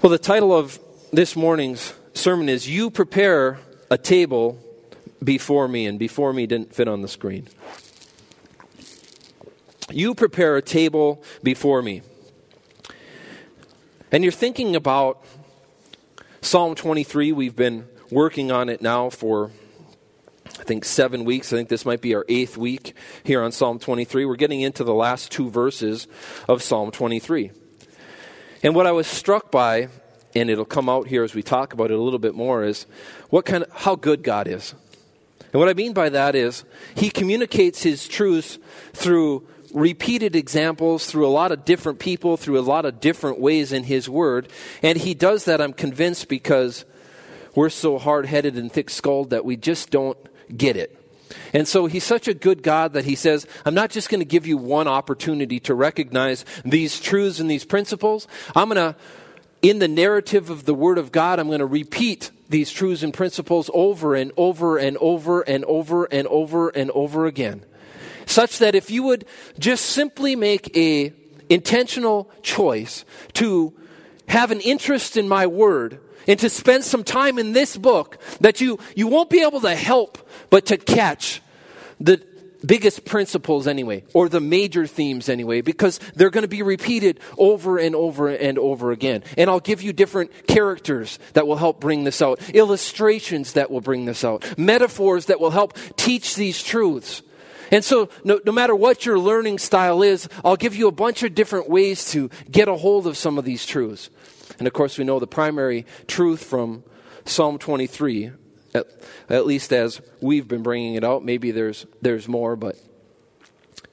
Well, the title of this morning's sermon is You Prepare a Table Before Me, and before me didn't fit on the screen. You prepare a table before me. And you're thinking about Psalm 23. We've been working on it now for, I think, seven weeks. I think this might be our eighth week here on Psalm 23. We're getting into the last two verses of Psalm 23. And what I was struck by, and it'll come out here as we talk about it a little bit more, is what kind of, how good God is. And what I mean by that is he communicates his truths through repeated examples, through a lot of different people, through a lot of different ways in his word. And he does that, I'm convinced, because we're so hard headed and thick skulled that we just don't get it. And so he's such a good God that he says, I'm not just going to give you one opportunity to recognize these truths and these principles. I'm going to, in the narrative of the Word of God, I'm going to repeat these truths and principles over and over and over and over and over and over again. Such that if you would just simply make a intentional choice to have an interest in my word, and to spend some time in this book that you, you won't be able to help but to catch the biggest principles anyway, or the major themes anyway, because they're going to be repeated over and over and over again. And I'll give you different characters that will help bring this out, illustrations that will bring this out, metaphors that will help teach these truths. And so, no, no, matter what your learning style is, I'll give you a bunch of different ways to get a hold of some of these truths. And of course, we know the primary truth from Psalm 23, at, at least as we've been bringing it out. Maybe there's, there's more, but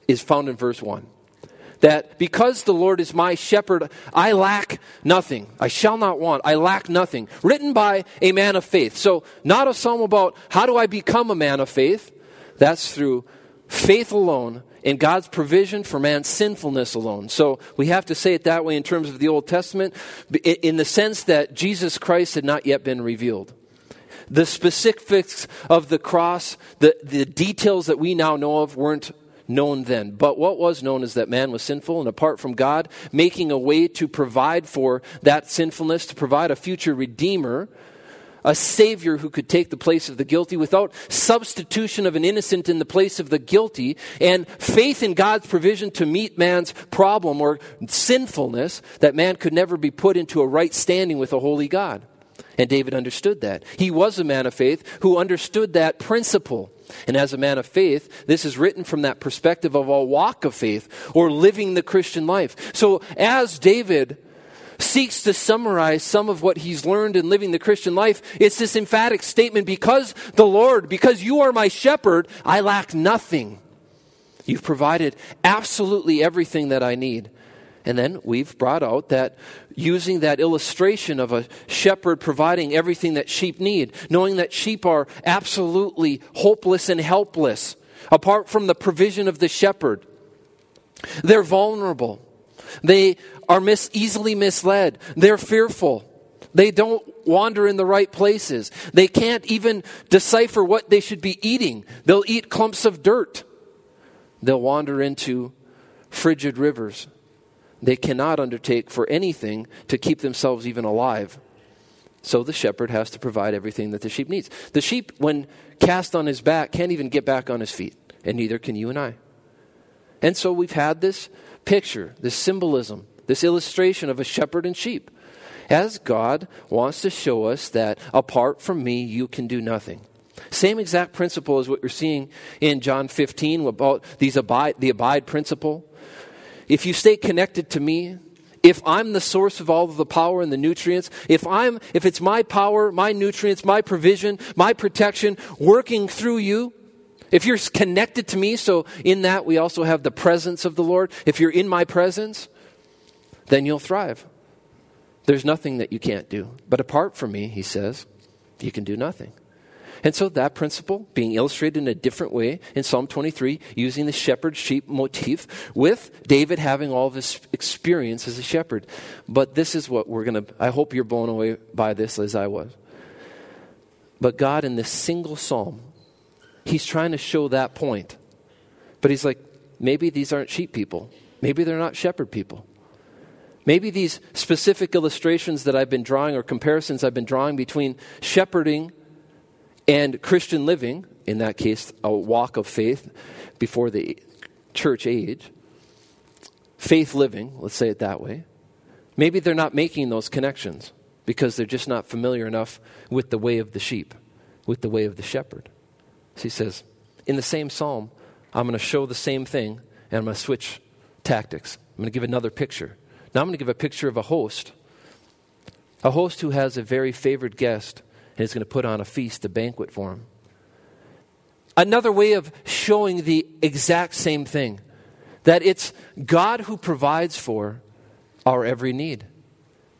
is found in verse 1 that because the Lord is my shepherd, I lack nothing. I shall not want. I lack nothing. Written by a man of faith. So, not a psalm about how do I become a man of faith. That's through faith alone in God's provision for man's sinfulness alone. So we have to say it that way in terms of the Old Testament, in the sense that Jesus Christ had not yet been revealed. The specifics of the cross, the, the details that we now know of, weren't known then. But what was known is that man was sinful, and apart from God, making a way to provide for that sinfulness, to provide a future redeemer a Savior who could take the place of the guilty without substitution of an innocent in the place of the guilty, and faith in God's provision to meet man's problem or sinfulness, that man could never be put into a right standing with a holy God. And David understood that. He was a man of faith who understood that principle. And as a man of faith, this is written from that perspective of a walk of faith or living the Christian life. So as David seeks to summarize some of what he's learned in living the Christian life, it's this emphatic statement because the Lord, because you are my shepherd, I lack nothing. You've provided absolutely everything that I need. And then we've brought out that using that illustration of a shepherd providing everything that sheep need, knowing that sheep are absolutely hopeless and helpless apart from the provision of the shepherd. They're vulnerable. They are mis- easily misled. They're fearful. They don't wander in the right places. They can't even decipher what they should be eating. They'll eat clumps of dirt. They'll wander into frigid rivers. They cannot undertake for anything to keep themselves even alive. So the shepherd has to provide everything that the sheep needs. The sheep, when cast on his back, can't even get back on his feet, and neither can you and I. And so we've had this picture, this symbolism, this illustration of a shepherd and sheep. As God wants to show us that apart from me, you can do nothing. Same exact principle as what you're seeing in John 15 about these abide, the abide principle. If you stay connected to me, if I'm the source of all of the power and the nutrients, if I'm if it's my power, my nutrients, my provision, my protection working through you, if you're connected to me, so in that we also have the presence of the Lord, if you're in my presence, then you'll thrive. There's nothing that you can't do. But apart from me, he says, you can do nothing. And so that principle being illustrated in a different way in Psalm 23, using the shepherd sheep motif, with David having all of his experience as a shepherd. But this is what we're going to, I hope you're blown away by this as I was. But God, in this single psalm, He's trying to show that point. But he's like, maybe these aren't sheep people. Maybe they're not shepherd people. Maybe these specific illustrations that I've been drawing or comparisons I've been drawing between shepherding and Christian living, in that case, a walk of faith before the church age, faith living, let's say it that way, maybe they're not making those connections because they're just not familiar enough with the way of the sheep, with the way of the shepherd. So he says, in the same psalm, I'm going to show the same thing and I'm going to switch tactics. I'm going to give another picture. Now I'm going to give a picture of a host, a host who has a very favored guest and is going to put on a feast, a banquet for him. Another way of showing the exact same thing that it's God who provides for our every need.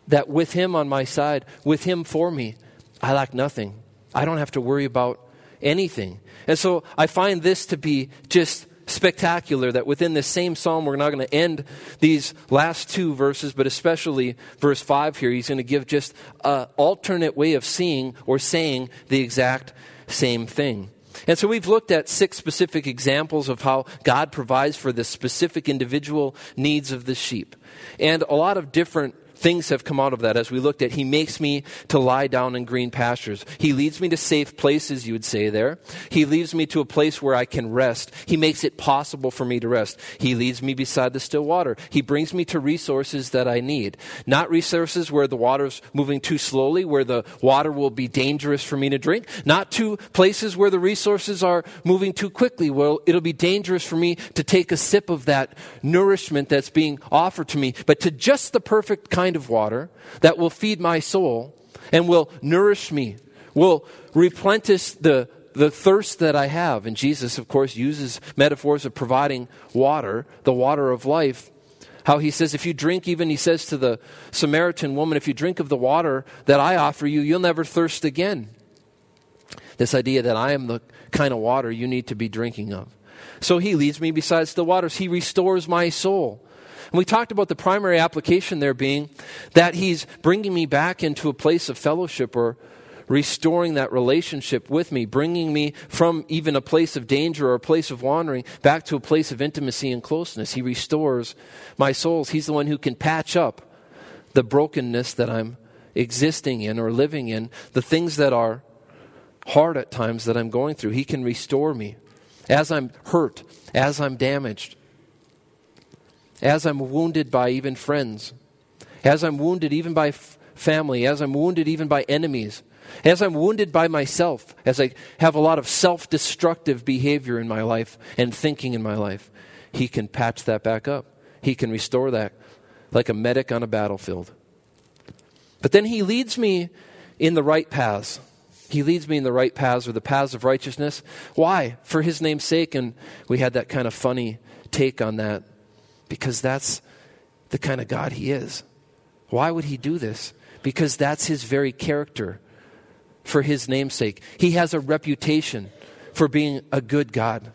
That with Him on my side, with Him for me, I lack nothing. I don't have to worry about anything. And so I find this to be just spectacular that within this same psalm, we're not going to end these last two verses, but especially verse 5 here, he's going to give just an alternate way of seeing or saying the exact same thing. And so we've looked at six specific examples of how God provides for the specific individual needs of the sheep. And a lot of different things have come out of that. As we looked at he makes me to lie down in green pastures. He leads me to safe places you would say there. He leads me to a place where i can rest. He makes it possible for me to rest. He leads me beside the still water. He brings me to resources that i need. Not resources where the water's moving too slowly where the water will be dangerous for me to drink. Not to places where the resources are moving too quickly. Well it'll be dangerous for me to take a sip of that nourishment that's being offered to me. But to just the perfect kind kind of water that will feed my soul and will nourish me, will replenish the, the thirst that I have. And Jesus, of course, uses metaphors of providing water, the water of life. How he says, if you drink, even he says to the Samaritan woman, if you drink of the water that I offer you, you'll never thirst again. This idea that I am the kind of water you need to be drinking of. So he leads me besides the waters. He restores my soul. And we talked about the primary application there being that he's bringing me back into a place of fellowship or restoring that relationship with me, bringing me from even a place of danger or a place of wandering back to a place of intimacy and closeness. He restores my souls. He's the one who can patch up the brokenness that I'm existing in or living in, the things that are hard at times that I'm going through. He can restore me as I'm hurt, as I'm damaged as I'm wounded by even friends, as I'm wounded even by f- family, as I'm wounded even by enemies, as I'm wounded by myself, as I have a lot of self destructive behavior in my life and thinking in my life, He can patch that back up. He can restore that like a medic on a battlefield. But then He leads me in the right paths. He leads me in the right paths or the paths of righteousness. Why? For His name's sake. And we had that kind of funny take on that because that's the kind of God He is. Why would He do this? Because that's His very character for His namesake. He has a reputation for being a good God.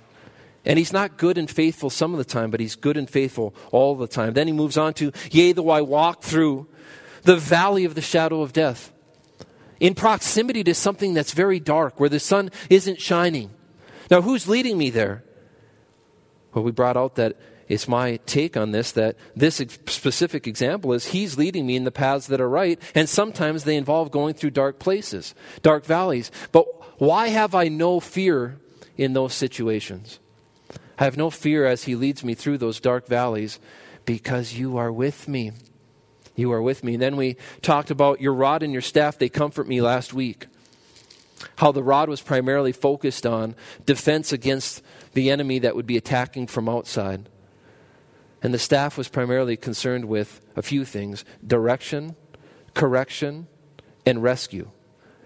And he's not good and faithful some of the time, but he's good and faithful all the time. Then he moves on to, Yea, though I walk through the valley of the shadow of death, in proximity to something that's very dark, where the sun isn't shining. Now, who's leading me there? Well, we brought out that it's my take on this that this specific example is he's leading me in the paths that are right, and sometimes they involve going through dark places, dark valleys. But why have I no fear in those situations? I have no fear as he leads me through those dark valleys because you are with me. You are with me. And then we talked about your rod and your staff, they comfort me last week. How the rod was primarily focused on defense against the enemy that would be attacking from outside. And the staff was primarily concerned with a few things direction, correction, and rescue.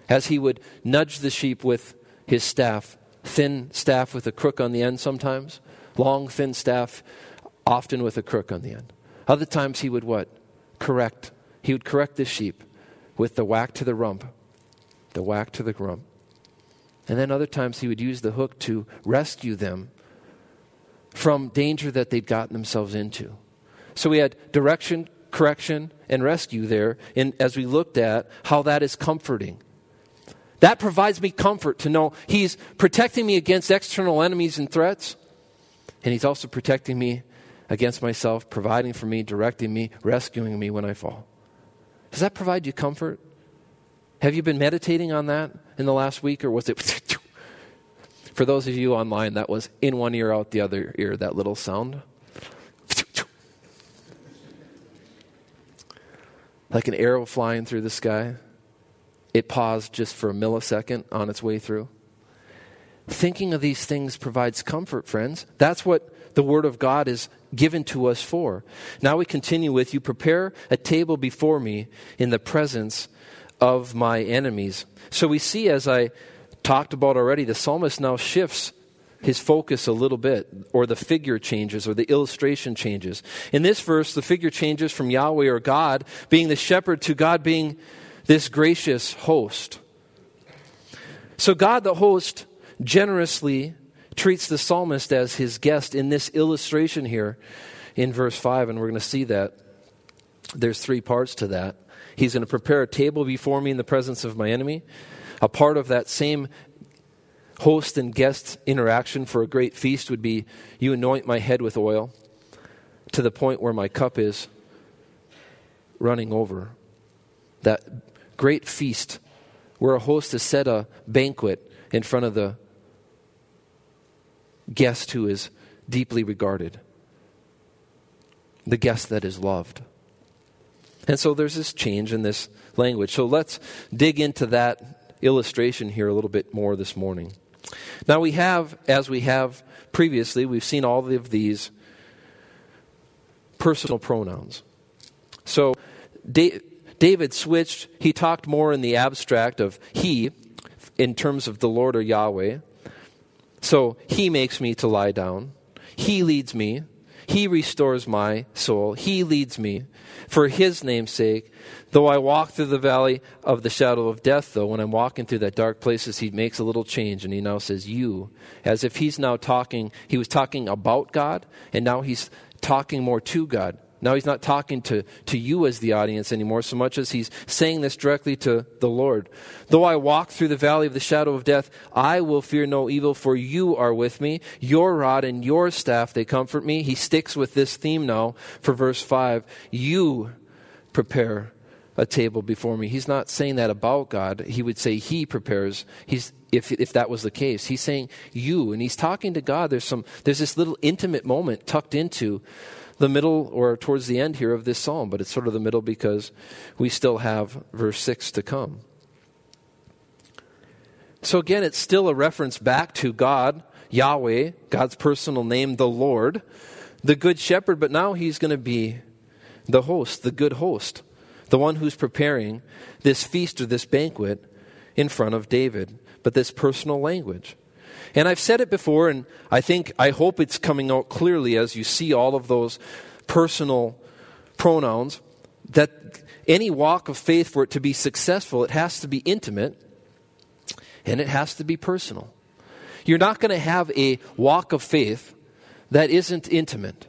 As he would nudge the sheep with his staff, thin staff with a crook on the end sometimes, long, thin staff, often with a crook on the end. Other times he would what? Correct. He would correct the sheep with the whack to the rump, the whack to the rump. And then other times he would use the hook to rescue them from danger that they'd gotten themselves into. So we had direction, correction, and rescue there in, as we looked at how that is comforting. That provides me comfort to know He's protecting me against external enemies and threats, and He's also protecting me against myself, providing for me, directing me, rescuing me when I fall. Does that provide you comfort? Have you been meditating on that in the last week, or was it? For those of you online, that was in one ear, out the other ear, that little sound. Like an arrow flying through the sky. It paused just for a millisecond on its way through. Thinking of these things provides comfort, friends. That's what the Word of God is given to us for. Now we continue with You prepare a table before me in the presence of my enemies. So we see, as I talked about already, the psalmist now shifts his focus a little bit, or the figure changes, or the illustration changes. In this verse, the figure changes from Yahweh or God being the shepherd to God being this gracious host. So, God the host generously treats the psalmist as his guest in this illustration here in verse 5, and we're going to see that. There's three parts to that. He's going to prepare a table before me in the presence of my enemy. A part of that same host and guest interaction for a great feast would be you anoint my head with oil to the point where my cup is running over. That great feast where a host has set a banquet in front of the guest who is deeply regarded, the guest that is loved. And so there's this change in this language. So let's dig into that illustration here a little bit more this morning. Now, we have, as we have previously, we've seen all of these personal pronouns. So, David switched, he talked more in the abstract of he in terms of the Lord or Yahweh. So, he makes me to lie down, he leads me, he restores my soul. He leads me. For his name's sake, though I walk through the valley of the shadow of death, though, when I'm walking through that dark places, he makes a little change and he now says, You. As if he's now talking, he was talking about God, and now he's talking more to God. Now he's not talking to, to you as the audience anymore so much as he's saying this directly to the Lord. Though I walk through the valley of the shadow of death, I will fear no evil, for you are with me. Your rod and your staff, they comfort me. He sticks with this theme now for verse 5. You prepare a table before me. He's not saying that about God. He would say he prepares. He's if, if that was the case. He's saying you, and he's talking to God. There's some there's this little intimate moment tucked into the middle or towards the end here of this psalm, but it's sort of the middle because we still have verse 6 to come. So again, it's still a reference back to God, Yahweh, God's personal name, the Lord, the good shepherd, but now he's going to be the host, the good host, the one who's preparing this feast or this banquet in front of David, but this personal language. And I've said it before, and I think, I hope it's coming out clearly as you see all of those personal pronouns, that any walk of faith, for it to be successful, it has to be intimate and it has to be personal. You're not going to have a walk of faith that isn't intimate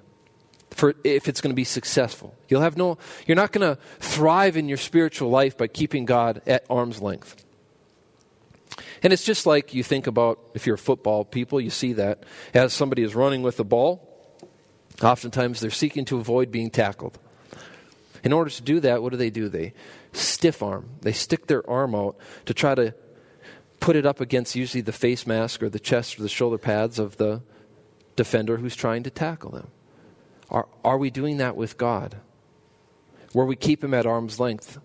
for if it's going to be successful. You'll have no you're not going to thrive in your spiritual life by keeping God at arm's length. And it's just like you think about if you're football people, you see that as somebody is running with the ball, oftentimes they're seeking to avoid being tackled. In order to do that, what do they do? They stiff arm. They stick their arm out to try to put it up against usually the face mask or the chest or the shoulder pads of the defender who's trying to tackle them. Are, are we doing that with God? Where we keep him at arm's length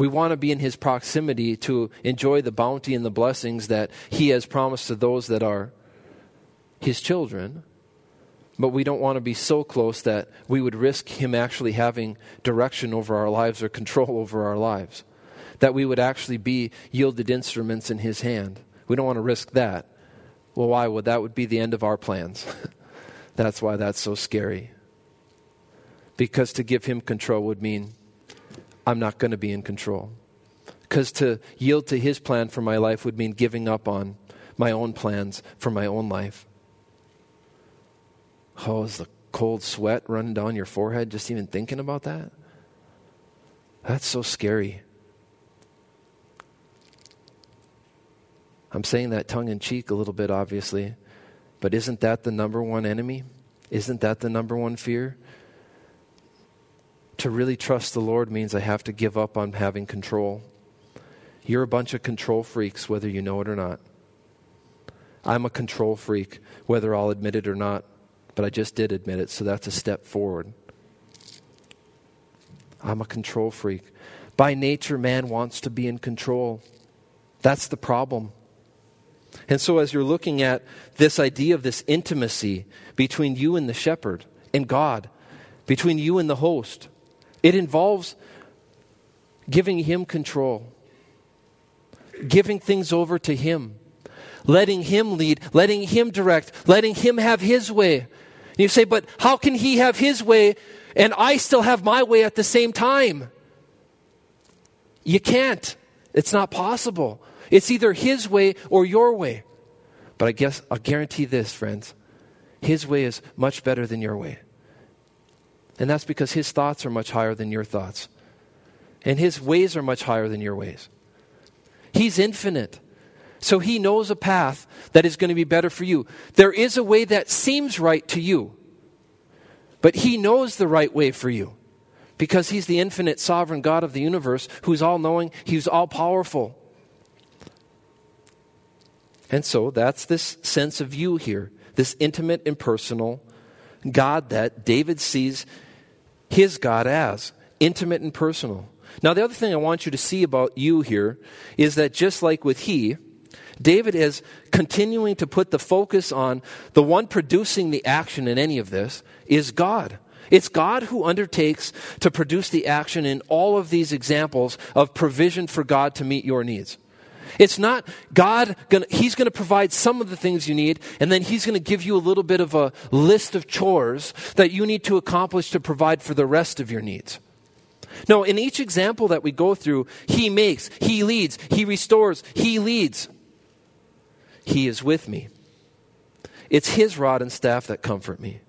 we want to be in his proximity to enjoy the bounty and the blessings that he has promised to those that are his children. But we don't want to be so close that we would risk him actually having direction over our lives or control over our lives. That we would actually be yielded instruments in his hand. We don't want to risk that. Well, why would that would be the end of our plans? that's why that's so scary. Because to give him control would mean I'm not going to be in control. Because to yield to His plan for my life would mean giving up on my own plans for my own life. Oh, is the cold sweat running down your forehead just even thinking about that? That's so scary. I'm saying that tongue in cheek a little bit, obviously, but isn't that the number one enemy Isn't that the number one fear? To really trust the Lord means I have to give up on having control. You're a bunch of control freaks, whether you know it or not. I'm a control freak, whether I'll admit it or not, but I just did admit it, so that's a step forward. I'm a control freak. By nature, man wants to be in control. That's the problem. And so, as you're looking at this idea of this intimacy between you and the shepherd and God, between you and the host, it involves giving him control, giving things over to him, letting him lead, letting him direct, letting him have his way. And you say, but how can he have his way and I still have my way at the same time? You can't. It's not possible. It's either his way or your way. But I guess I'll guarantee this, friends. His way is much better than your way. And that's because his thoughts are much higher than your thoughts. And his ways are much higher than your ways. He's infinite. So he knows a path that is going to be better for you. There is a way that seems right to you, but he knows the right way for you because he's the infinite sovereign God of the universe who's all knowing, he's all powerful. And so that's this sense of you here, this intimate and personal God that David sees his God as intimate and personal. Now, the other thing I want you to see about you here is that just like with he, David is continuing to put the focus on the one producing the action in any of this is God. It's God who undertakes to produce the action in all of these examples of provision for God to meet your needs. It's not God, gonna, He's going to provide some of the things you need, and then He's going to give you a little bit of a list of chores that you need to accomplish to provide for the rest of your needs. No, in each example that we go through, He makes, He leads, He restores, He leads. He is with me. It's His rod and staff that comfort me.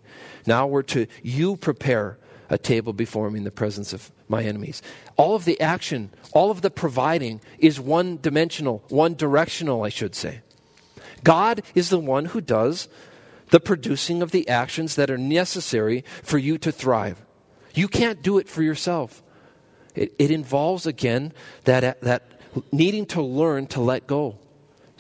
Now we're to you prepare a table before me in the presence of my enemies. All of the action, all of the providing is one dimensional, one directional, I should say. God is the one who does the producing of the actions that are necessary for you to thrive. You can't do it for yourself. It, it involves, again, that, uh, that needing to learn to let go,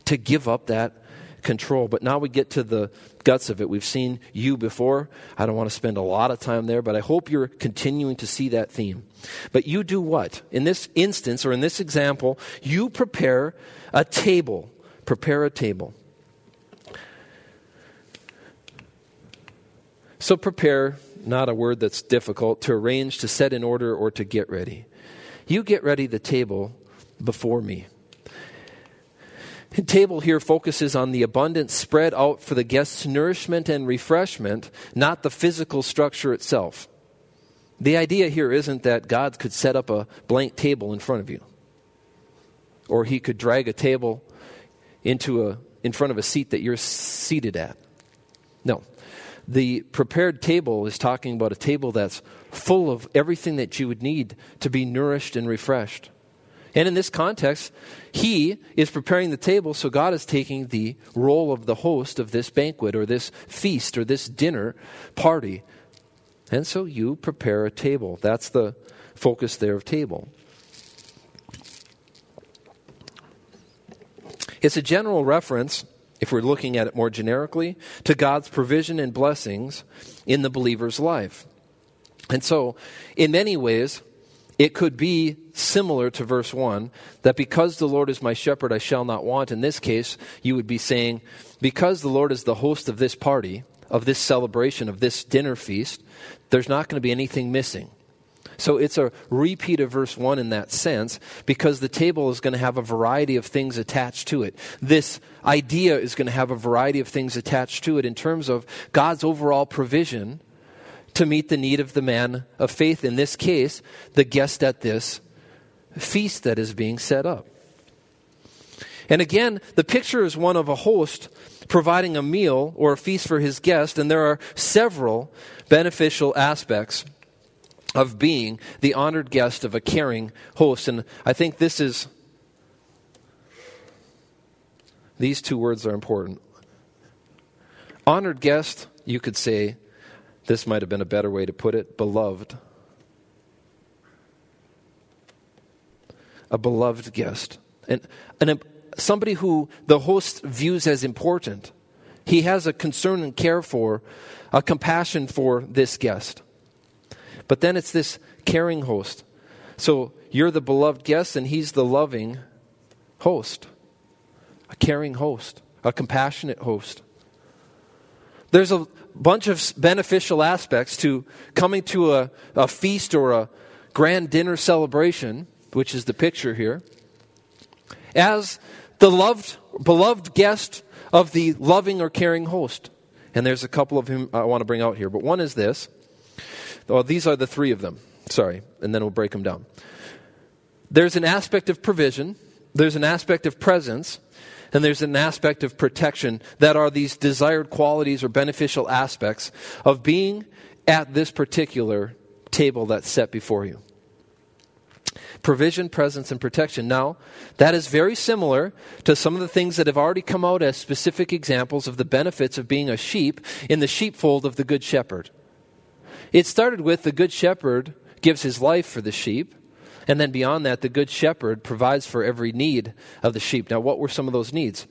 to give up that control. But now we get to the guts of it. We've seen you before. I don't want to spend a lot of time there, but I hope you're continuing to see that theme. But you do what? In this instance, or in this example, you prepare a table. Prepare a table. So prepare, not a word that's difficult, to arrange, to set in order, or to get ready. You get ready the table before me. The table here focuses on the abundance spread out for the guests' nourishment and refreshment, not the physical structure itself. The idea here isn't that God could set up a blank table in front of you, or he could drag a table into a, in front of a seat that you're seated at. No. The prepared table is talking about a table that's full of everything that you would need to be nourished and refreshed. And in this context, he is preparing the table, so God is taking the role of the host of this banquet or this feast or this dinner party. And so you prepare a table. That's the focus there of table. It's a general reference, if we're looking at it more generically, to God's provision and blessings in the believer's life. And so, in many ways, it could be similar to verse 1 that because the Lord is my shepherd, I shall not want. In this case, you would be saying, because the Lord is the host of this party, of this celebration, of this dinner feast, there's not going to be anything missing. So it's a repeat of verse 1 in that sense because the table is going to have a variety of things attached to it. This idea is going to have a variety of things attached to it in terms of God's overall provision to meet the need of the man of faith, in this case, the guest at this feast that is being set up. And again, the picture is one of a host providing a meal or a feast for his guest, and there are several beneficial aspects of being the honored guest of a caring host. And I think this is, these two words are important. Honored guest, you could say, This might have been a better way to put it beloved. A beloved guest. And, and somebody who the host views as important. He has a concern and care for, a compassion for this guest. But then it's this caring host. So you're the beloved guest, and he's the loving host, a caring host, a compassionate host. There's a bunch of beneficial aspects to coming to a, a feast or a grand dinner celebration, which is the picture here, as the loved, beloved guest of the loving or caring host. And there's a couple of them I want to bring out here, but one is this. Oh, these are the three of them. Sorry, and then we'll break them down. There's an aspect of provision, there's an aspect of presence, and there's an aspect of protection that are these desired qualities or beneficial aspects of being at this particular table that's set before you. Provision, presence, and protection. Now, that is very similar to some of the things that have already come out as specific examples of the benefits of being a sheep in the sheepfold of the Good Shepherd. It started with the Good Shepherd gives his life for the sheep. And then beyond that, the Good Shepherd provides for every need of the sheep. Now, what were some of those needs?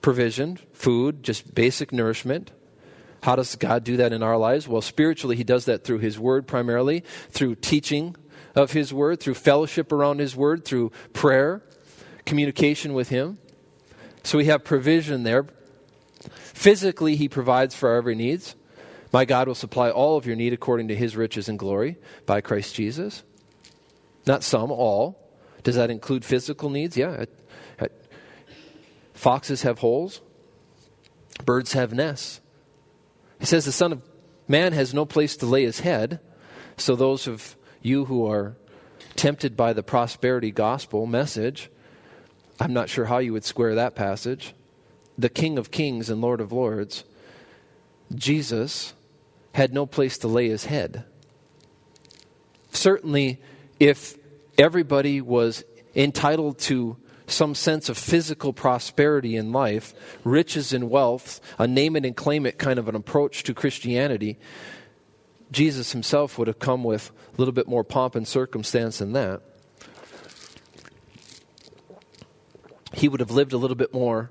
Provision, food, just basic nourishment. How does God do that in our lives? Well, spiritually, He does that through His Word primarily, through teaching of His Word, through fellowship around His Word, through prayer, communication with Him. So we have provision there. Physically, He provides for our every needs. My God will supply all of your need according to His riches and glory by Christ Jesus. Not some, all. Does that include physical needs? Yeah. Foxes have holes, birds have nests. He says the Son of Man has no place to lay his head. So, those of you who are tempted by the prosperity gospel message, I'm not sure how you would square that passage. The King of Kings and Lord of Lords, Jesus, had no place to lay his head. Certainly, if everybody was entitled to some sense of physical prosperity in life, riches and wealth, a name it and claim it kind of an approach to Christianity, Jesus himself would have come with a little bit more pomp and circumstance than that. He would have lived a little bit more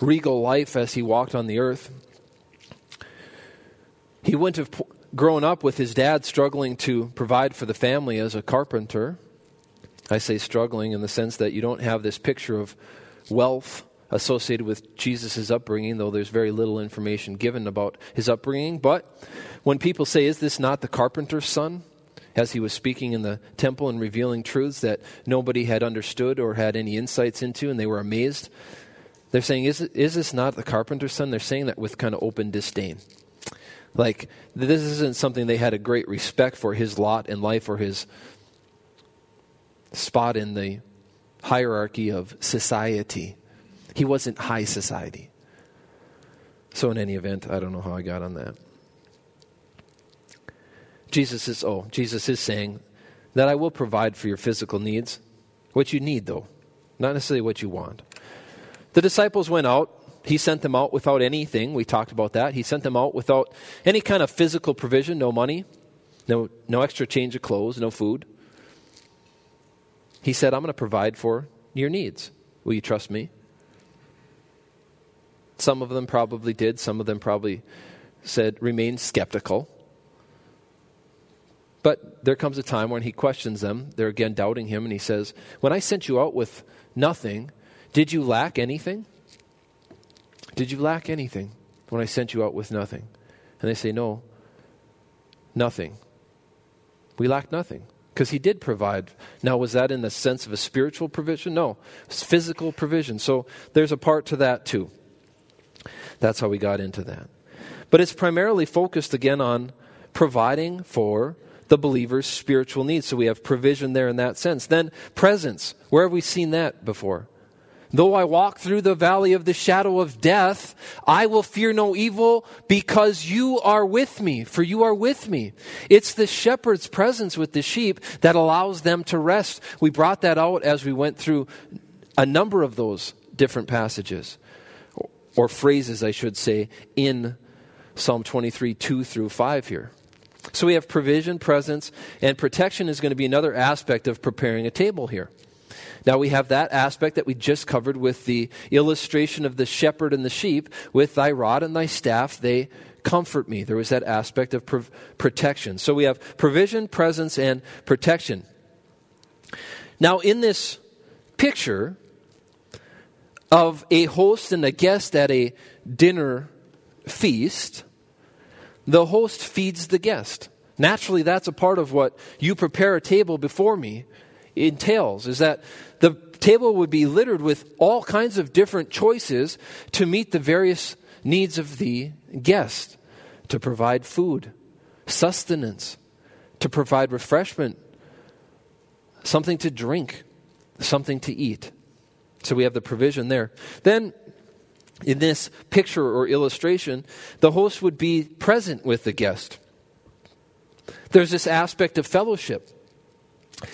regal life as he walked on the earth. He wouldn't have grown up with his dad struggling to provide for the family as a carpenter. I say struggling in the sense that you don't have this picture of wealth associated with Jesus' upbringing, though there's very little information given about his upbringing. But when people say, Is this not the carpenter's son? as he was speaking in the temple and revealing truths that nobody had understood or had any insights into, and they were amazed. They're saying, Is, is this not the carpenter's son? They're saying that with kind of open disdain. Like, this isn't something they had a great respect for his lot in life or his spot in the hierarchy of society. He wasn't high society. So, in any event, I don't know how I got on that. Jesus is, oh, Jesus is saying that I will provide for your physical needs. What you need, though, not necessarily what you want. The disciples went out. He sent them out without anything. We talked about that. He sent them out without any kind of physical provision, no money, no, no extra change of clothes, no food. He said, I'm going to provide for your needs. Will you trust me? Some of them probably did. Some of them probably said, remain skeptical. But there comes a time when he questions them. They're again doubting him, and he says, When I sent you out with nothing, did you lack anything? Did you lack anything when I sent you out with nothing? And they say, No, nothing. We lacked nothing because he did provide. Now, was that in the sense of a spiritual provision? No, it's physical provision. So there's a part to that too. That's how we got into that. But it's primarily focused again on providing for the believer's spiritual needs. So we have provision there in that sense. Then presence. Where have we seen that before? Though I walk through the valley of the shadow of death, I will fear no evil because you are with me, for you are with me. It's the shepherd's presence with the sheep that allows them to rest. We brought that out as we went through a number of those different passages, or phrases, I should say, in Psalm 23, 2 through 5 here. So we have provision, presence, and protection is going to be another aspect of preparing a table here. Now we have that aspect that we just covered with the illustration of the shepherd and the sheep. With thy rod and thy staff, they comfort me. There was that aspect of pro- protection. So we have provision, presence, and protection. Now, in this picture of a host and a guest at a dinner feast, the host feeds the guest. Naturally, that's a part of what you prepare a table before me entails, is that the table would be littered with all kinds of different choices to meet the various needs of the guest, to provide food, sustenance, to provide refreshment, something to drink, something to eat. So we have the provision there. Then in this picture or illustration, the host would be present with the guest. There's this aspect of fellowship.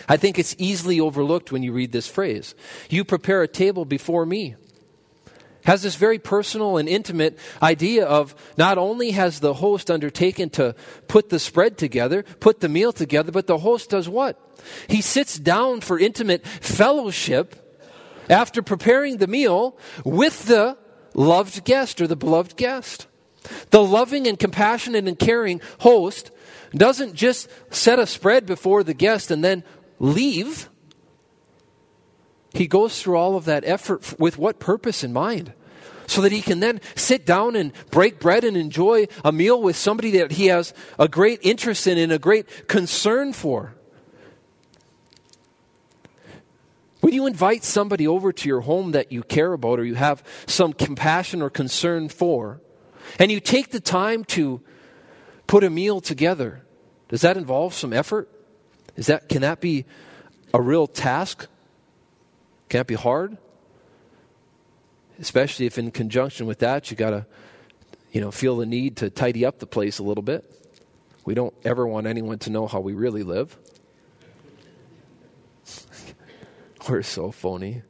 I think it's easily overlooked when you read this phrase. You prepare a table before me. Has this very personal and intimate idea of not only has the host undertaken to put the spread together, put the meal together, but the host does what? He sits down for intimate fellowship after preparing the meal with the loved guest or the beloved guest. The loving and compassionate and caring host doesn't just set a spread before the guest and then leave. He goes through all of that effort with what purpose in mind? So that he can then sit down and break bread and enjoy a meal with somebody that he has a great interest in and a great concern for. When you invite somebody over to your home that you care about or you have some compassion or concern for, and you take the time to put a meal together, does that involve some effort? Is that, can that be a real task? Can that be hard? Especially if in conjunction with that you got to you know feel the need to tidy up the place a little bit. We don't ever want anyone to know how we really live. We're so phony.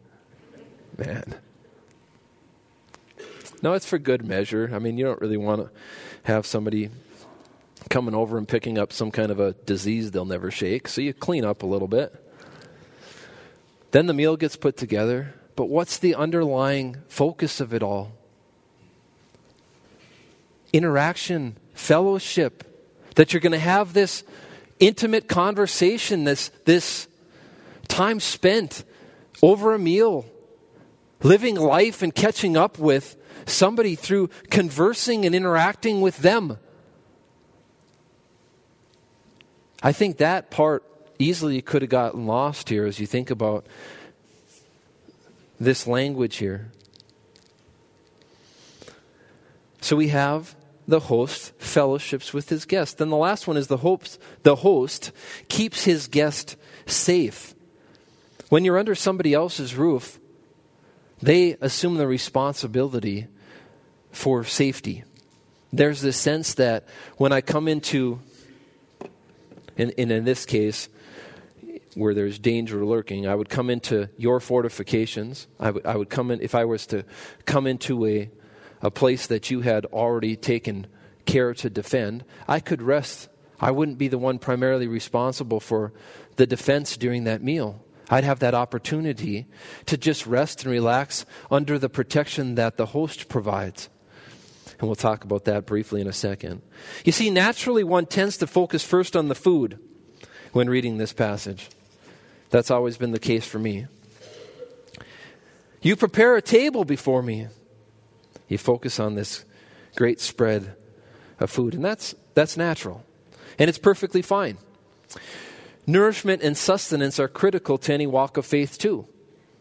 Man. No, it's for good measure. I mean, you don't really want to have somebody coming over and picking up some kind of a disease they'll never shake. So you clean up a little bit. Then the meal gets put together. But what's the underlying focus of it all? Interaction, fellowship, that you're going to have this intimate conversation, this, this time spent over a meal, living life and catching up with somebody through conversing and interacting with them. I think that part easily could have gotten lost here as you think about this language here. So we have the host fellowships with his guest. Then the last one is the host, the host keeps his guest safe. When you're under somebody else's roof, they assume the responsibility for safety. There's this sense that when I come into, and, in this case, where there's danger lurking, I would come into your fortifications. I would, I would come in, if I was to come into a, a place that you had already taken care to defend, I could rest. I wouldn't be the one primarily responsible for the defense during that meal. I'd have that opportunity to just rest and relax under the protection that the host provides. And we'll talk about that briefly in a second. You see, naturally, one tends to focus first on the food when reading this passage. That's always been the case for me. You prepare a table before me. You focus on this great spread of food, and that's, that's natural. And it's perfectly fine. Nourishment and sustenance are critical to any walk of faith, too.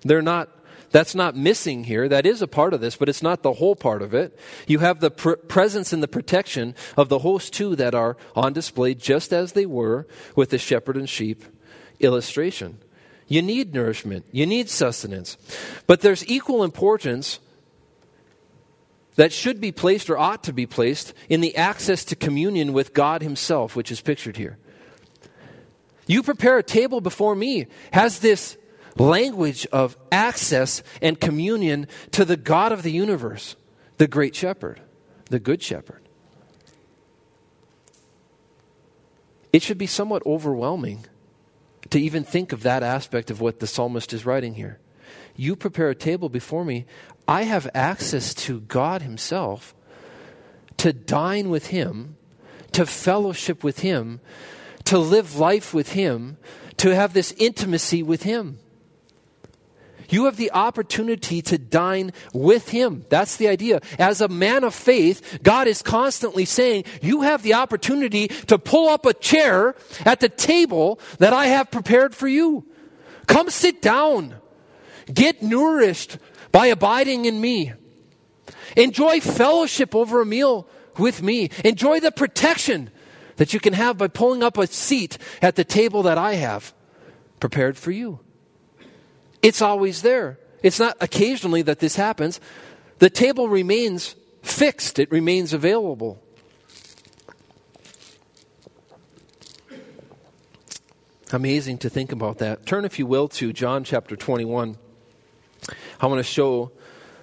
They're not that's not missing here. That is a part of this, but it's not the whole part of it. You have the pr- presence and the protection of the host, too, that are on display just as they were with the shepherd and sheep illustration. You need nourishment, you need sustenance. But there's equal importance that should be placed or ought to be placed in the access to communion with God Himself, which is pictured here. You prepare a table before me has this language of access and communion to the God of the universe, the great shepherd, the good shepherd. it should be somewhat overwhelming to even think of that aspect of what the psalmist is writing here. You prepare a table before me. I have access to God Himself to dine with Him, to fellowship with Him, to live life with Him, to have this intimacy with Him. You have the opportunity to dine with Him. That's the idea. As a man of faith, God is constantly saying, You have the opportunity to pull up a chair at the table that I have prepared for you. Come sit down. Get nourished by abiding in me. Enjoy fellowship over a meal with me. Enjoy the protection that you can have by pulling up a seat at the table that I have prepared for you. It's always there. It's not occasionally that this happens. The table remains fixed, it remains available. Amazing to think about that. Turn, if you will, to John chapter 21. I want to show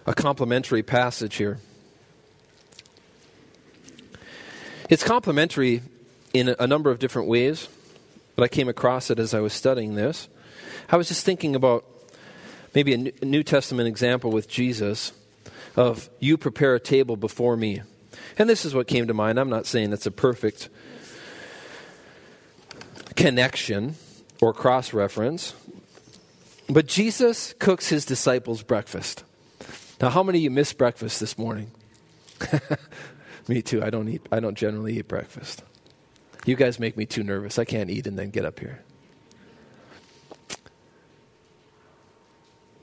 a complementary passage here. It's complementary in a number of different ways, but I came across it as I was studying this. I was just thinking about maybe a New Testament example with Jesus of you prepare a table before me. And this is what came to mind. I'm not saying it's a perfect connection or cross reference, but Jesus cooks his disciples breakfast. Now, how many of you missed breakfast this morning? me too. I don't eat. I don't generally eat breakfast. You guys make me too nervous. I can't eat and then get up here.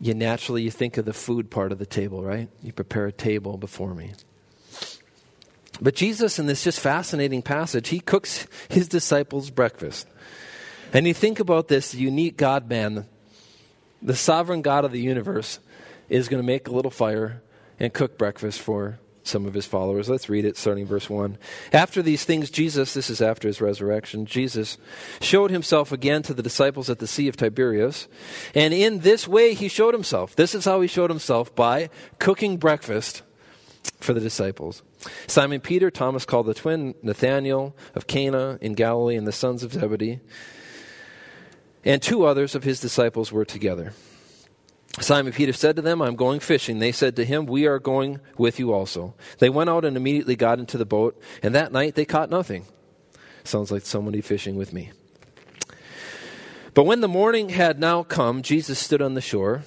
you naturally you think of the food part of the table, right? You prepare a table before me. But Jesus, in this just fascinating passage, he cooks his disciples breakfast. And you think about this unique God man, the sovereign God of the universe, is going to make a little fire and cook breakfast for some of his followers. Let's read it starting verse 1. After these things, Jesus, this is after his resurrection, Jesus showed himself again to the disciples at the Sea of Tiberias. And in this way, he showed himself. This is how he showed himself by cooking breakfast for the disciples. Simon Peter, Thomas called the twin, Nathanael of Cana in Galilee, and the sons of Zebedee, and two others of his disciples were together. Simon Peter said to them, I'm going fishing. They said to him, We are going with you also. They went out and immediately got into the boat, and that night they caught nothing. Sounds like somebody fishing with me. But when the morning had now come, Jesus stood on the shore,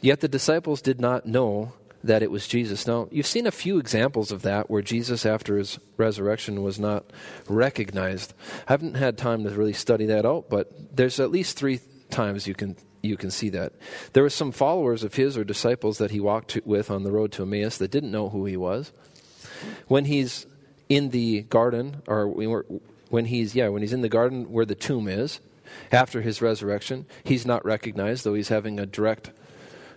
yet the disciples did not know that it was Jesus. Now, you've seen a few examples of that where Jesus, after his resurrection, was not recognized. I haven't had time to really study that out, but there's at least three times you can you can see that. There were some followers of his or disciples that he walked with on the road to Emmaus that didn't know who he was. When he's in the garden, or when he's, yeah, when he's in the garden where the tomb is, after his resurrection, he's not recognized, though he's having a direct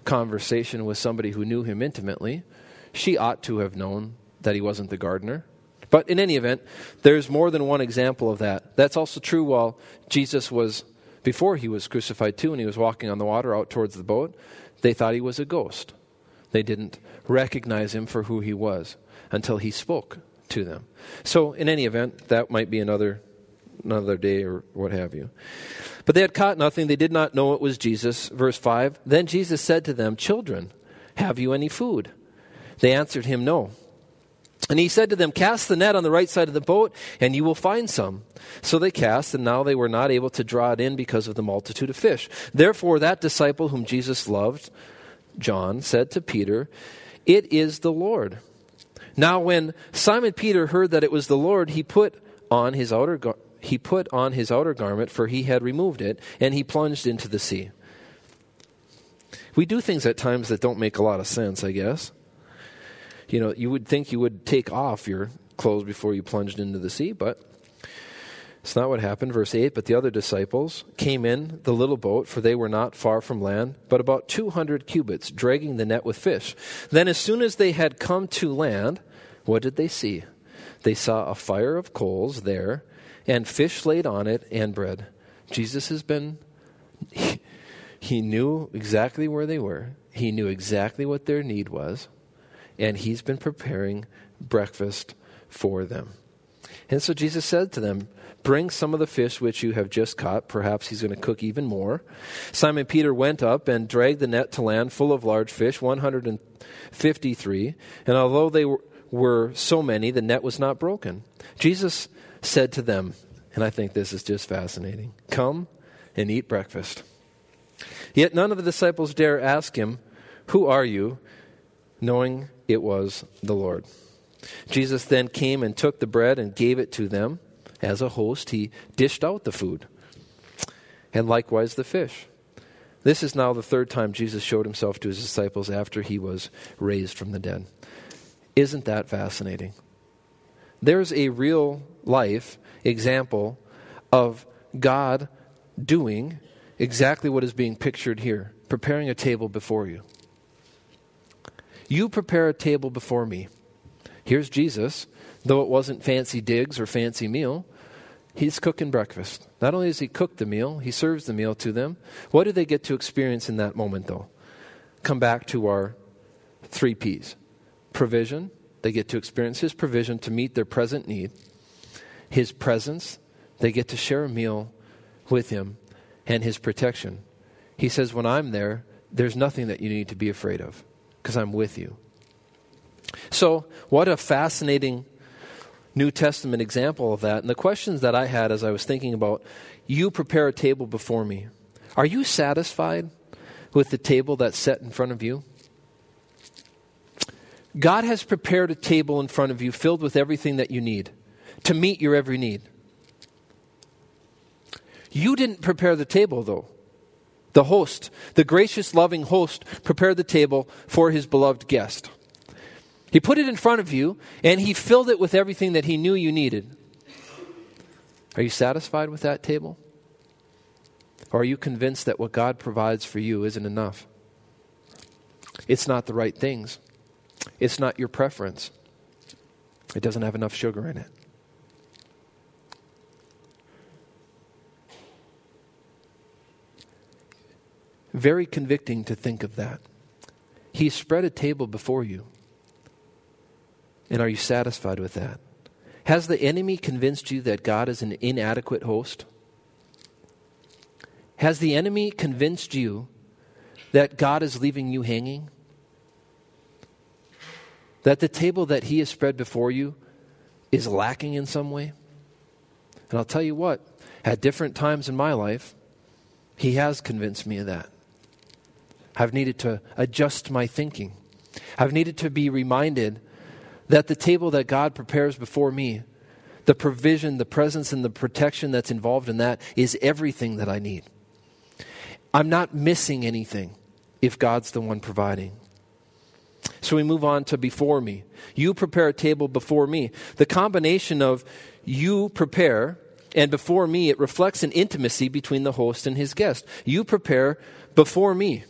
conversation with somebody who knew him intimately. She ought to have known that he wasn't the gardener. But in any event, there's more than one example of that. That's also true while Jesus was before he was crucified too, and he was walking on the water out towards the boat, they thought he was a ghost. They didn't recognize him for who he was until he spoke to them. So, in any event, that might be another another day or what have you. But they had caught nothing. They did not know it was Jesus. Verse 5 Then Jesus said to them, Children, have you any food? They answered him, No. And he said to them, Cast the net on the right side of the boat, and you will find some. So they cast, and now they were not able to draw it in because of the multitude of fish. Therefore, that disciple whom Jesus loved, John, said to Peter, It is the Lord. Now, when Simon Peter heard that it was the Lord, he put on his outer gar- he put on his outer garment, for he had removed it, and he plunged into the sea. We do things at times that don't make a lot of sense, I guess you know, you would think you would take off your clothes before you plunged into the sea, but it's not what happened. Verse 8 But the other disciples came in the little boat, for they were not far from land, but about 200 cubits, dragging the net with fish. Then, as soon as they had come to land, what did they see? They saw a fire of coals there, and fish laid on it, and bread. Jesus has been, he, he knew exactly where they were, he knew exactly what their need was and he's been preparing breakfast for them. And so Jesus said to them, Bring some of the fish which you have just caught. Perhaps he's going to cook even more. Simon Peter went up and dragged the net to land full of large fish, 153. And although they were, so many, the net was not broken. Jesus said to them, and I think this is just fascinating Come and eat breakfast. Yet none of the disciples dare ask him, Who are you? knowing it was the Lord. Jesus then came and took the bread and gave it to them. As a host, he dished out the food, and likewise the fish. This is now the third time Jesus showed himself to his disciples after he was raised from the dead. Isn't that fascinating? There's a real life example of God doing exactly what is being pictured here preparing a table before you. You prepare a table before me. Here's Jesus, though it wasn't fancy digs or fancy meal, he's cooking breakfast. Not only does he cook the meal, he serves the meal to them. What do they get to experience in that moment, though? Come back to our three P's provision. They get to experience his provision to meet their present need. His presence. They get to share a meal with him and his protection. He says, When I'm there, there's nothing that you need to be afraid of because I'm with you. So, what a fascinating New Testament example of that. And the questions that I had as I was thinking about you prepare a table before me. Are you satisfied with the table that's set in front of you? God has prepared a table in front of you filled with everything that you need to meet your every need. You didn't prepare the table, though. The host, the gracious, loving host, prepared the table for his beloved guest. He put it in front of you, and he filled it with everything that he knew you needed. Are you satisfied with that table? Or are you convinced that what God provides for you isn't enough? It's not the right things, it's not your preference, it doesn't have enough sugar in it. Very convicting to think of that. He spread a table before you. And are you satisfied with that? Has the enemy convinced you that God is an inadequate host? Has the enemy convinced you that God is leaving you hanging? That the table that he has spread before you is lacking in some way? And I'll tell you what, at different times in my life, he has convinced me of that. I've needed to adjust my thinking. I've needed to be reminded that the table that God prepares before me, the provision, the presence, and the protection that's involved in that is everything that I need. I'm not missing anything if God's the one providing. So we move on to before me. You prepare a table before me. The combination of you prepare and before me, it reflects an intimacy between the host and his guest. You prepare before me.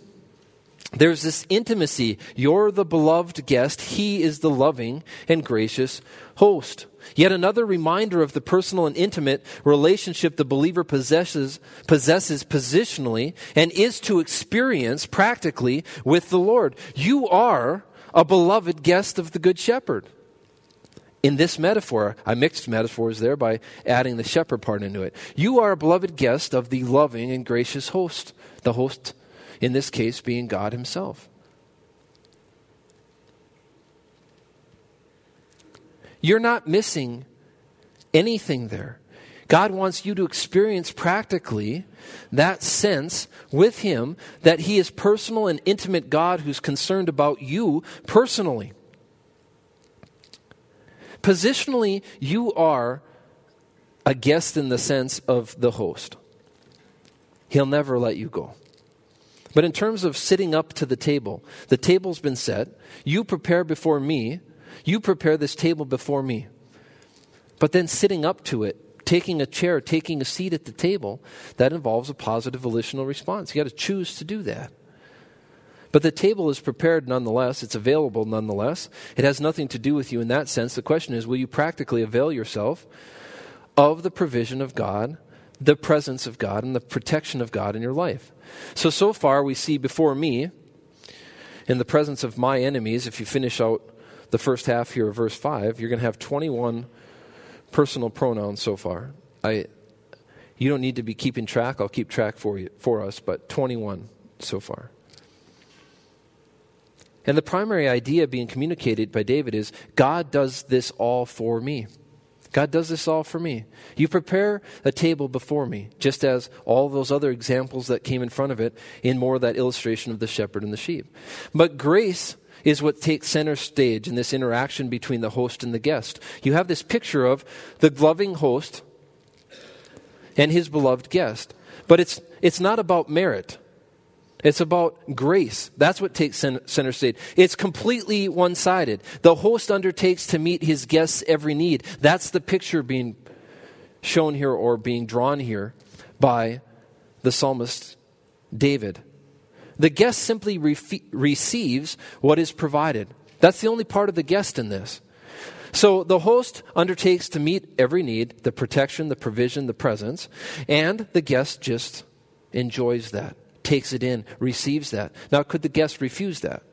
There's this intimacy. You're the beloved guest. He is the loving and gracious host. Yet another reminder of the personal and intimate relationship the believer possesses, possesses positionally and is to experience practically with the Lord. You are a beloved guest of the Good Shepherd. In this metaphor, I mixed metaphors there by adding the shepherd part into it. You are a beloved guest of the loving and gracious host, the host in this case being God Himself. You're not missing anything there. God wants you to experience practically that sense with Him that He is personal and intimate God who's concerned about you personally. Positionally, you are a guest in the sense of the host. He'll never let you go. But in terms of sitting up to the table, the table's been set. You prepare before me. You prepare this table before me. But then sitting up to it, taking a chair, taking a seat at the table, that involves a positive volitional response. You got to choose to do that. But the table is prepared nonetheless. It's available nonetheless. It has nothing to do with you in that sense. The question is will you practically avail yourself of the provision of God, the presence of God, and the protection of God in your life? So, so far, we see before me, in the presence of my enemies, if you finish out the first half here of verse 5, you're going to have 21 personal pronouns so far. I, you don't need to be keeping track. I'll keep track for you for us, but 21 so far. And the primary idea being communicated by David is God does this all for me. God does this all for me. You prepare a table before me, just as all those other examples that came in front of it in more of that illustration of the shepherd and the sheep. But grace is what takes center stage in this interaction between the host and the guest. You have this picture of the loving host and his beloved guest. But it's, it's not about merit. It's about grace. That's what takes center stage. It's completely one sided. The host undertakes to meet his guest's every need. That's the picture being shown here or being drawn here by the psalmist David. The guest simply receives what is provided. That's the only part of the guest in this. So the host undertakes to meet every need the protection, the provision, the presence, and the guest just enjoys that takes it in, receives that. Now, could the guest refuse that?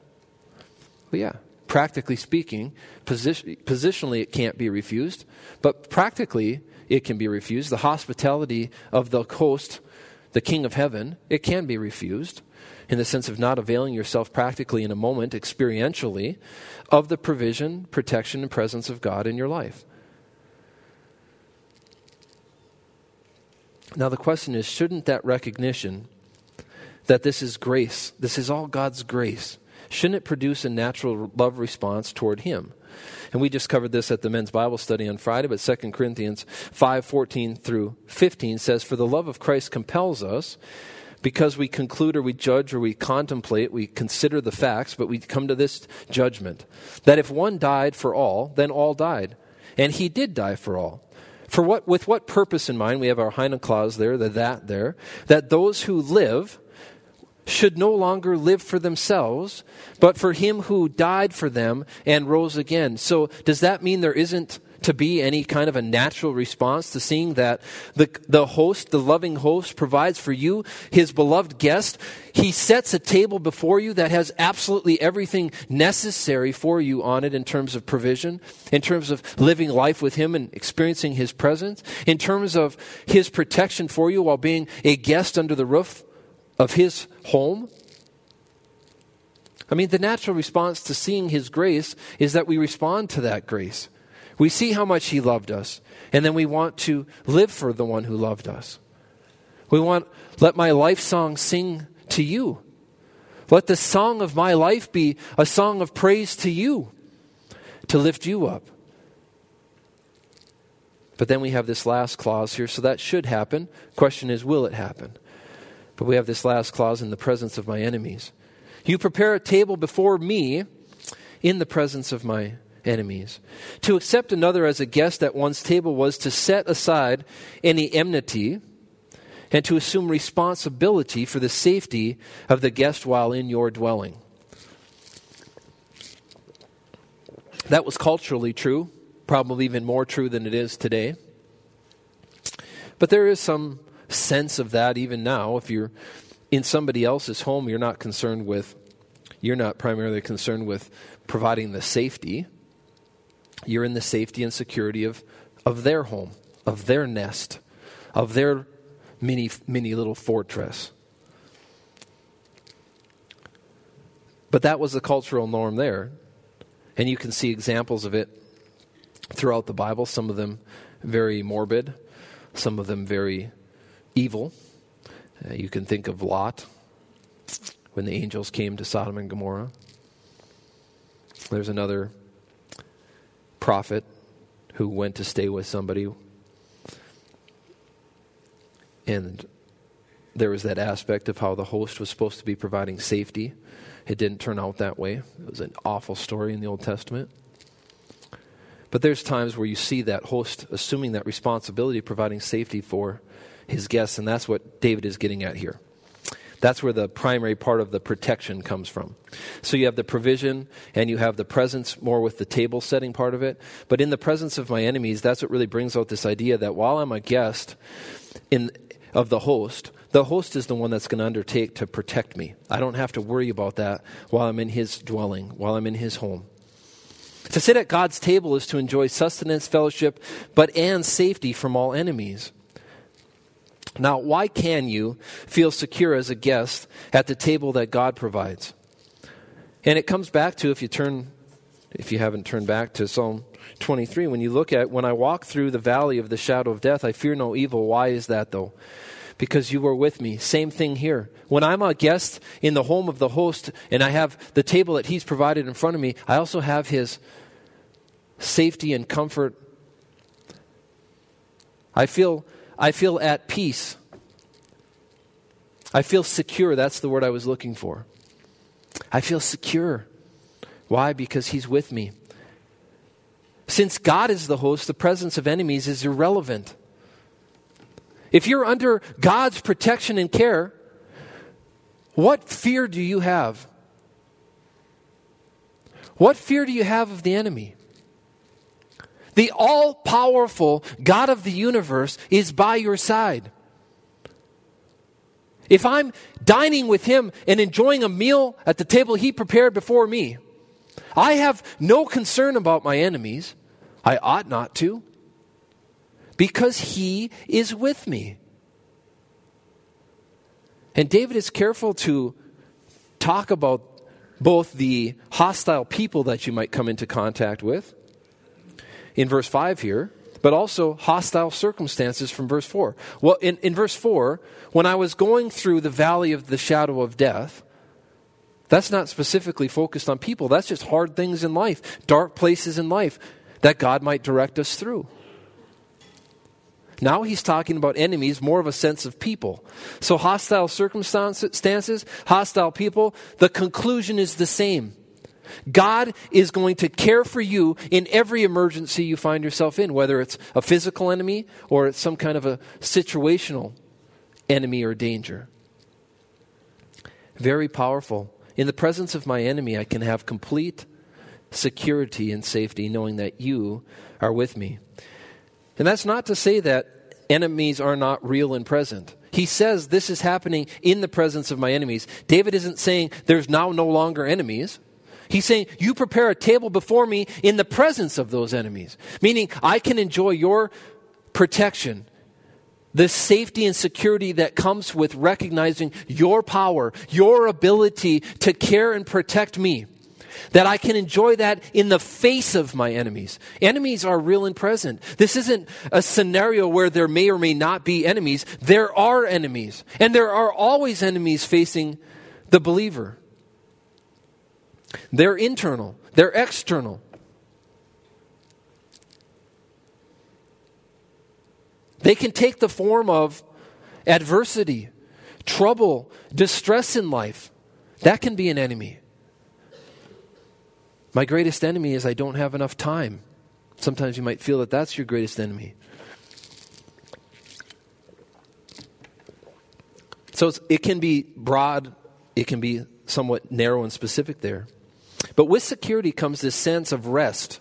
Well, yeah. Practically speaking, position, positionally it can't be refused, but practically it can be refused. The hospitality of the host, the King of Heaven, it can be refused in the sense of not availing yourself practically in a moment, experientially, of the provision, protection, and presence of God in your life. Now, the question is shouldn't that recognition that this is grace. This is all God's grace. Shouldn't it produce a natural love response toward Him? And we just covered this at the men's Bible study on Friday, but 2 Corinthians 5:14 through 15 says, For the love of Christ compels us, because we conclude or we judge or we contemplate, we consider the facts, but we come to this judgment that if one died for all, then all died. And he did die for all. For what, with what purpose in mind? We have our hina clause there, the that there, that those who live should no longer live for themselves, but for him who died for them and rose again. So, does that mean there isn't to be any kind of a natural response to seeing that the, the host, the loving host, provides for you, his beloved guest? He sets a table before you that has absolutely everything necessary for you on it in terms of provision, in terms of living life with him and experiencing his presence, in terms of his protection for you while being a guest under the roof of his home? I mean, the natural response to seeing his grace is that we respond to that grace. We see how much he loved us, and then we want to live for the one who loved us. We want, let my life song sing to you. Let the song of my life be a song of praise to you, to lift you up. But then we have this last clause here, so that should happen. Question is, will it happen? But we have this last clause in the presence of my enemies. You prepare a table before me in the presence of my enemies. To accept another as a guest at one's table was to set aside any enmity and to assume responsibility for the safety of the guest while in your dwelling. That was culturally true, probably even more true than it is today. But there is some sense of that even now. If you're in somebody else's home, you're not concerned with, you're not primarily concerned with providing the safety. You're in the safety and security of, of their home, of their nest, of their mini, mini little fortress. But that was the cultural norm there. And you can see examples of it throughout the Bible, some of them very morbid, some of them very evil. Uh, you can think of Lot when the angels came to Sodom and Gomorrah. There's another prophet who went to stay with somebody. And there was that aspect of how the host was supposed to be providing safety. It didn't turn out that way. It was an awful story in the Old Testament. But there's times where you see that host assuming that responsibility, providing safety for his guests, and that's what David is getting at here. That's where the primary part of the protection comes from. So you have the provision and you have the presence more with the table setting part of it. But in the presence of my enemies, that's what really brings out this idea that while I'm a guest in, of the host, the host is the one that's going to undertake to protect me. I don't have to worry about that while I'm in his dwelling, while I'm in his home. To sit at God's table is to enjoy sustenance, fellowship, but and safety from all enemies. Now, why can you feel secure as a guest at the table that God provides? And it comes back to if you turn, if you haven't turned back to Psalm 23, when you look at, when I walk through the valley of the shadow of death, I fear no evil. Why is that though? Because you were with me. Same thing here. When I'm a guest in the home of the host and I have the table that he's provided in front of me, I also have his safety and comfort. I feel, I feel at peace. I feel secure. That's the word I was looking for. I feel secure. Why? Because He's with me. Since God is the host, the presence of enemies is irrelevant. If you're under God's protection and care, what fear do you have? What fear do you have of the enemy? The all powerful God of the universe is by your side. If I'm dining with him and enjoying a meal at the table he prepared before me, I have no concern about my enemies. I ought not to. Because he is with me. And David is careful to talk about both the hostile people that you might come into contact with in verse 5 here, but also hostile circumstances from verse 4. Well, in, in verse 4, when I was going through the valley of the shadow of death, that's not specifically focused on people. That's just hard things in life, dark places in life that God might direct us through. Now he's talking about enemies, more of a sense of people. So, hostile circumstances, hostile people, the conclusion is the same. God is going to care for you in every emergency you find yourself in, whether it's a physical enemy or it's some kind of a situational enemy or danger. Very powerful. In the presence of my enemy, I can have complete security and safety knowing that you are with me. And that's not to say that enemies are not real and present. He says this is happening in the presence of my enemies. David isn't saying there's now no longer enemies. He's saying, You prepare a table before me in the presence of those enemies. Meaning, I can enjoy your protection, the safety and security that comes with recognizing your power, your ability to care and protect me. That I can enjoy that in the face of my enemies. Enemies are real and present. This isn't a scenario where there may or may not be enemies. There are enemies. And there are always enemies facing the believer. They're internal, they're external. They can take the form of adversity, trouble, distress in life. That can be an enemy. My greatest enemy is I don't have enough time. Sometimes you might feel that that's your greatest enemy. So it can be broad, it can be somewhat narrow and specific there. But with security comes this sense of rest.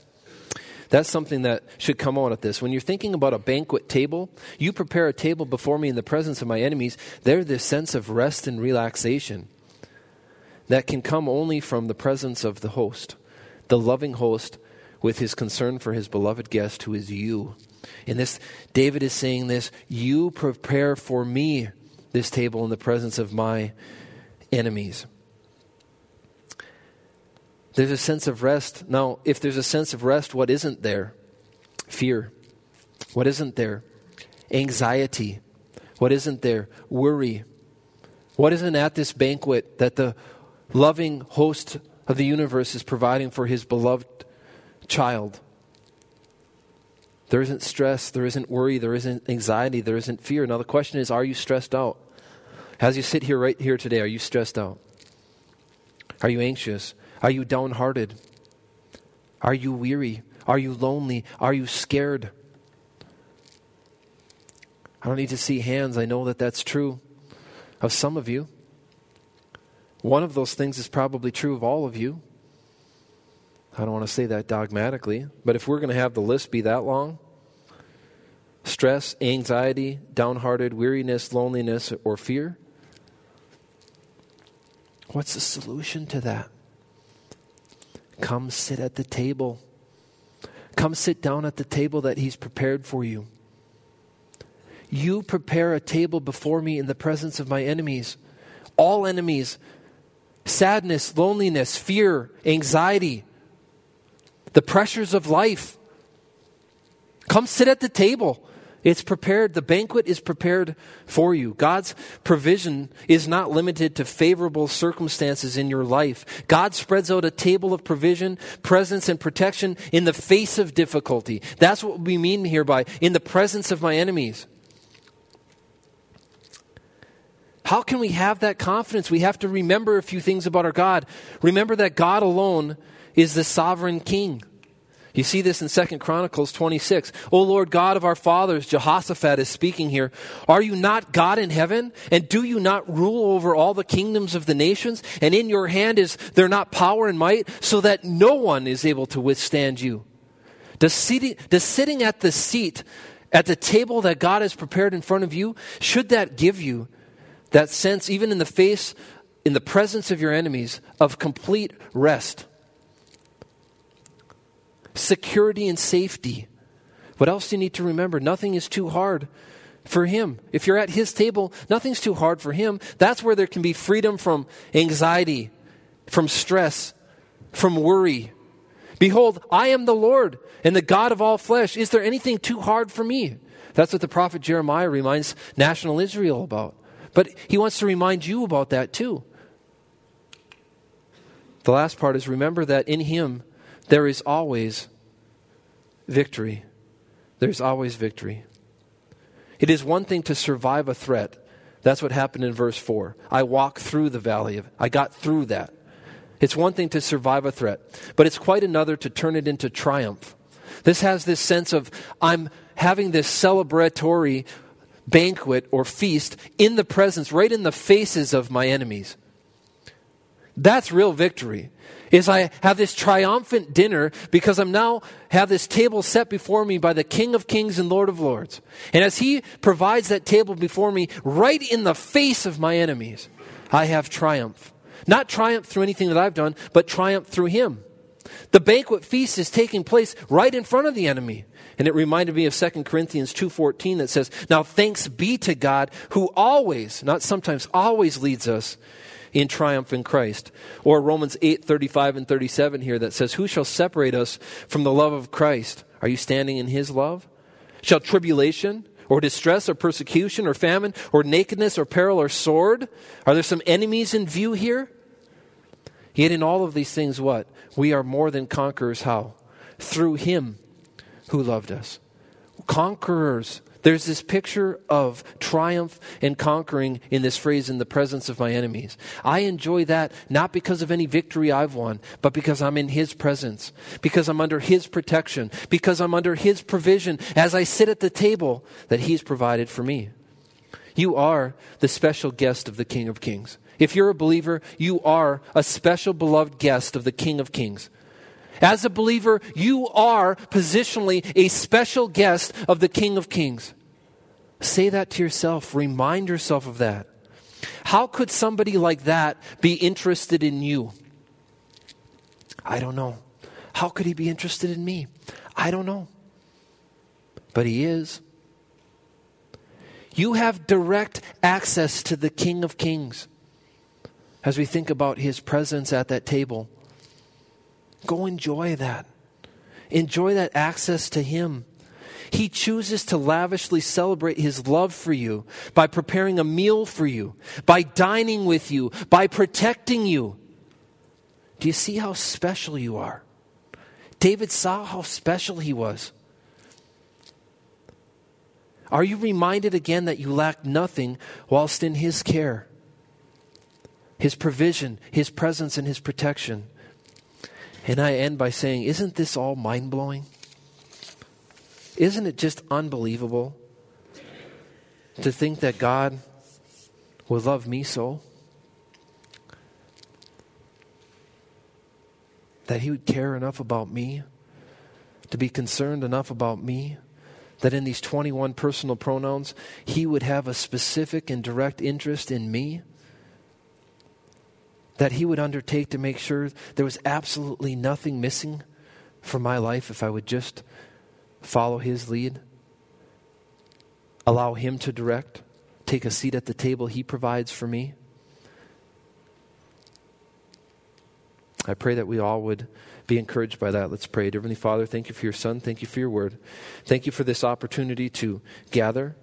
That's something that should come on at this. When you're thinking about a banquet table, you prepare a table before me in the presence of my enemies, there's this sense of rest and relaxation that can come only from the presence of the host, the loving host with his concern for his beloved guest who is you. In this, David is saying this You prepare for me this table in the presence of my enemies. There's a sense of rest. Now, if there's a sense of rest, what isn't there? Fear. What isn't there? Anxiety. What isn't there? Worry. What isn't at this banquet that the loving host of the universe is providing for his beloved child? There isn't stress, there isn't worry, there isn't anxiety, there isn't fear. Now, the question is are you stressed out? As you sit here right here today, are you stressed out? Are you anxious? Are you downhearted? Are you weary? Are you lonely? Are you scared? I don't need to see hands. I know that that's true of some of you. One of those things is probably true of all of you. I don't want to say that dogmatically, but if we're going to have the list be that long stress, anxiety, downhearted, weariness, loneliness, or fear what's the solution to that? Come sit at the table. Come sit down at the table that He's prepared for you. You prepare a table before me in the presence of my enemies. All enemies, sadness, loneliness, fear, anxiety, the pressures of life. Come sit at the table. It's prepared, the banquet is prepared for you. God's provision is not limited to favorable circumstances in your life. God spreads out a table of provision, presence, and protection in the face of difficulty. That's what we mean here by in the presence of my enemies. How can we have that confidence? We have to remember a few things about our God. Remember that God alone is the sovereign king. You see this in Second Chronicles 26. O Lord God of our fathers, Jehoshaphat is speaking here. Are you not God in heaven? And do you not rule over all the kingdoms of the nations? And in your hand is there not power and might, so that no one is able to withstand you? Does sitting, does sitting at the seat, at the table that God has prepared in front of you, should that give you that sense, even in the face, in the presence of your enemies, of complete rest? Security and safety. What else do you need to remember? Nothing is too hard for him. If you're at his table, nothing's too hard for him. That's where there can be freedom from anxiety, from stress, from worry. Behold, I am the Lord and the God of all flesh. Is there anything too hard for me? That's what the prophet Jeremiah reminds national Israel about. But he wants to remind you about that too. The last part is remember that in him there is always victory. There's always victory. It is one thing to survive a threat. That's what happened in verse 4. I walked through the valley of, I got through that. It's one thing to survive a threat, but it's quite another to turn it into triumph. This has this sense of, I'm having this celebratory banquet or feast in the presence, right in the faces of my enemies. That's real victory is I have this triumphant dinner because I'm now have this table set before me by the King of Kings and Lord of Lords. And as he provides that table before me right in the face of my enemies, I have triumph. Not triumph through anything that I've done, but triumph through him. The banquet feast is taking place right in front of the enemy. And it reminded me of 2 Corinthians 2:14 that says, "Now thanks be to God who always, not sometimes, always leads us in triumph in Christ. Or Romans 8 35 and 37 here that says, Who shall separate us from the love of Christ? Are you standing in his love? Shall tribulation or distress or persecution or famine or nakedness or peril or sword? Are there some enemies in view here? Yet in all of these things, what? We are more than conquerors. How? Through him who loved us. Conquerors there's this picture of triumph and conquering in this phrase, in the presence of my enemies. I enjoy that not because of any victory I've won, but because I'm in His presence, because I'm under His protection, because I'm under His provision as I sit at the table that He's provided for me. You are the special guest of the King of Kings. If you're a believer, you are a special beloved guest of the King of Kings. As a believer, you are positionally a special guest of the King of Kings. Say that to yourself. Remind yourself of that. How could somebody like that be interested in you? I don't know. How could he be interested in me? I don't know. But he is. You have direct access to the King of Kings as we think about his presence at that table. Go enjoy that. Enjoy that access to Him. He chooses to lavishly celebrate His love for you by preparing a meal for you, by dining with you, by protecting you. Do you see how special you are? David saw how special he was. Are you reminded again that you lack nothing whilst in His care? His provision, His presence, and His protection. And I end by saying, isn't this all mind blowing? Isn't it just unbelievable to think that God would love me so? That He would care enough about me, to be concerned enough about me, that in these 21 personal pronouns, He would have a specific and direct interest in me? That He would undertake to make sure there was absolutely nothing missing from my life if I would just follow His lead? allow Him to direct, take a seat at the table He provides for me. I pray that we all would be encouraged by that. Let's pray. Dear Heavenly Father, thank you for your Son. Thank you for your word. Thank you for this opportunity to gather.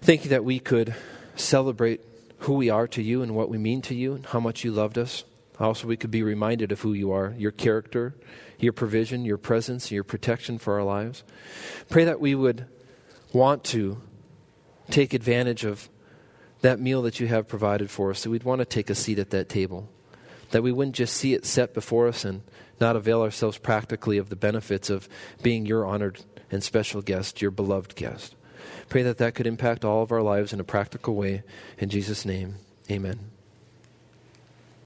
Thank you that we could celebrate who we are to you and what we mean to you and how much you loved us. Also, we could be reminded of who you are, your character, your provision, your presence, your protection for our lives. Pray that we would want to take advantage of that meal that you have provided for us, that we'd want to take a seat at that table, that we wouldn't just see it set before us and not avail ourselves practically of the benefits of being your honored and special guest, your beloved guest. Pray that that could impact all of our lives in a practical way. In Jesus' name, amen.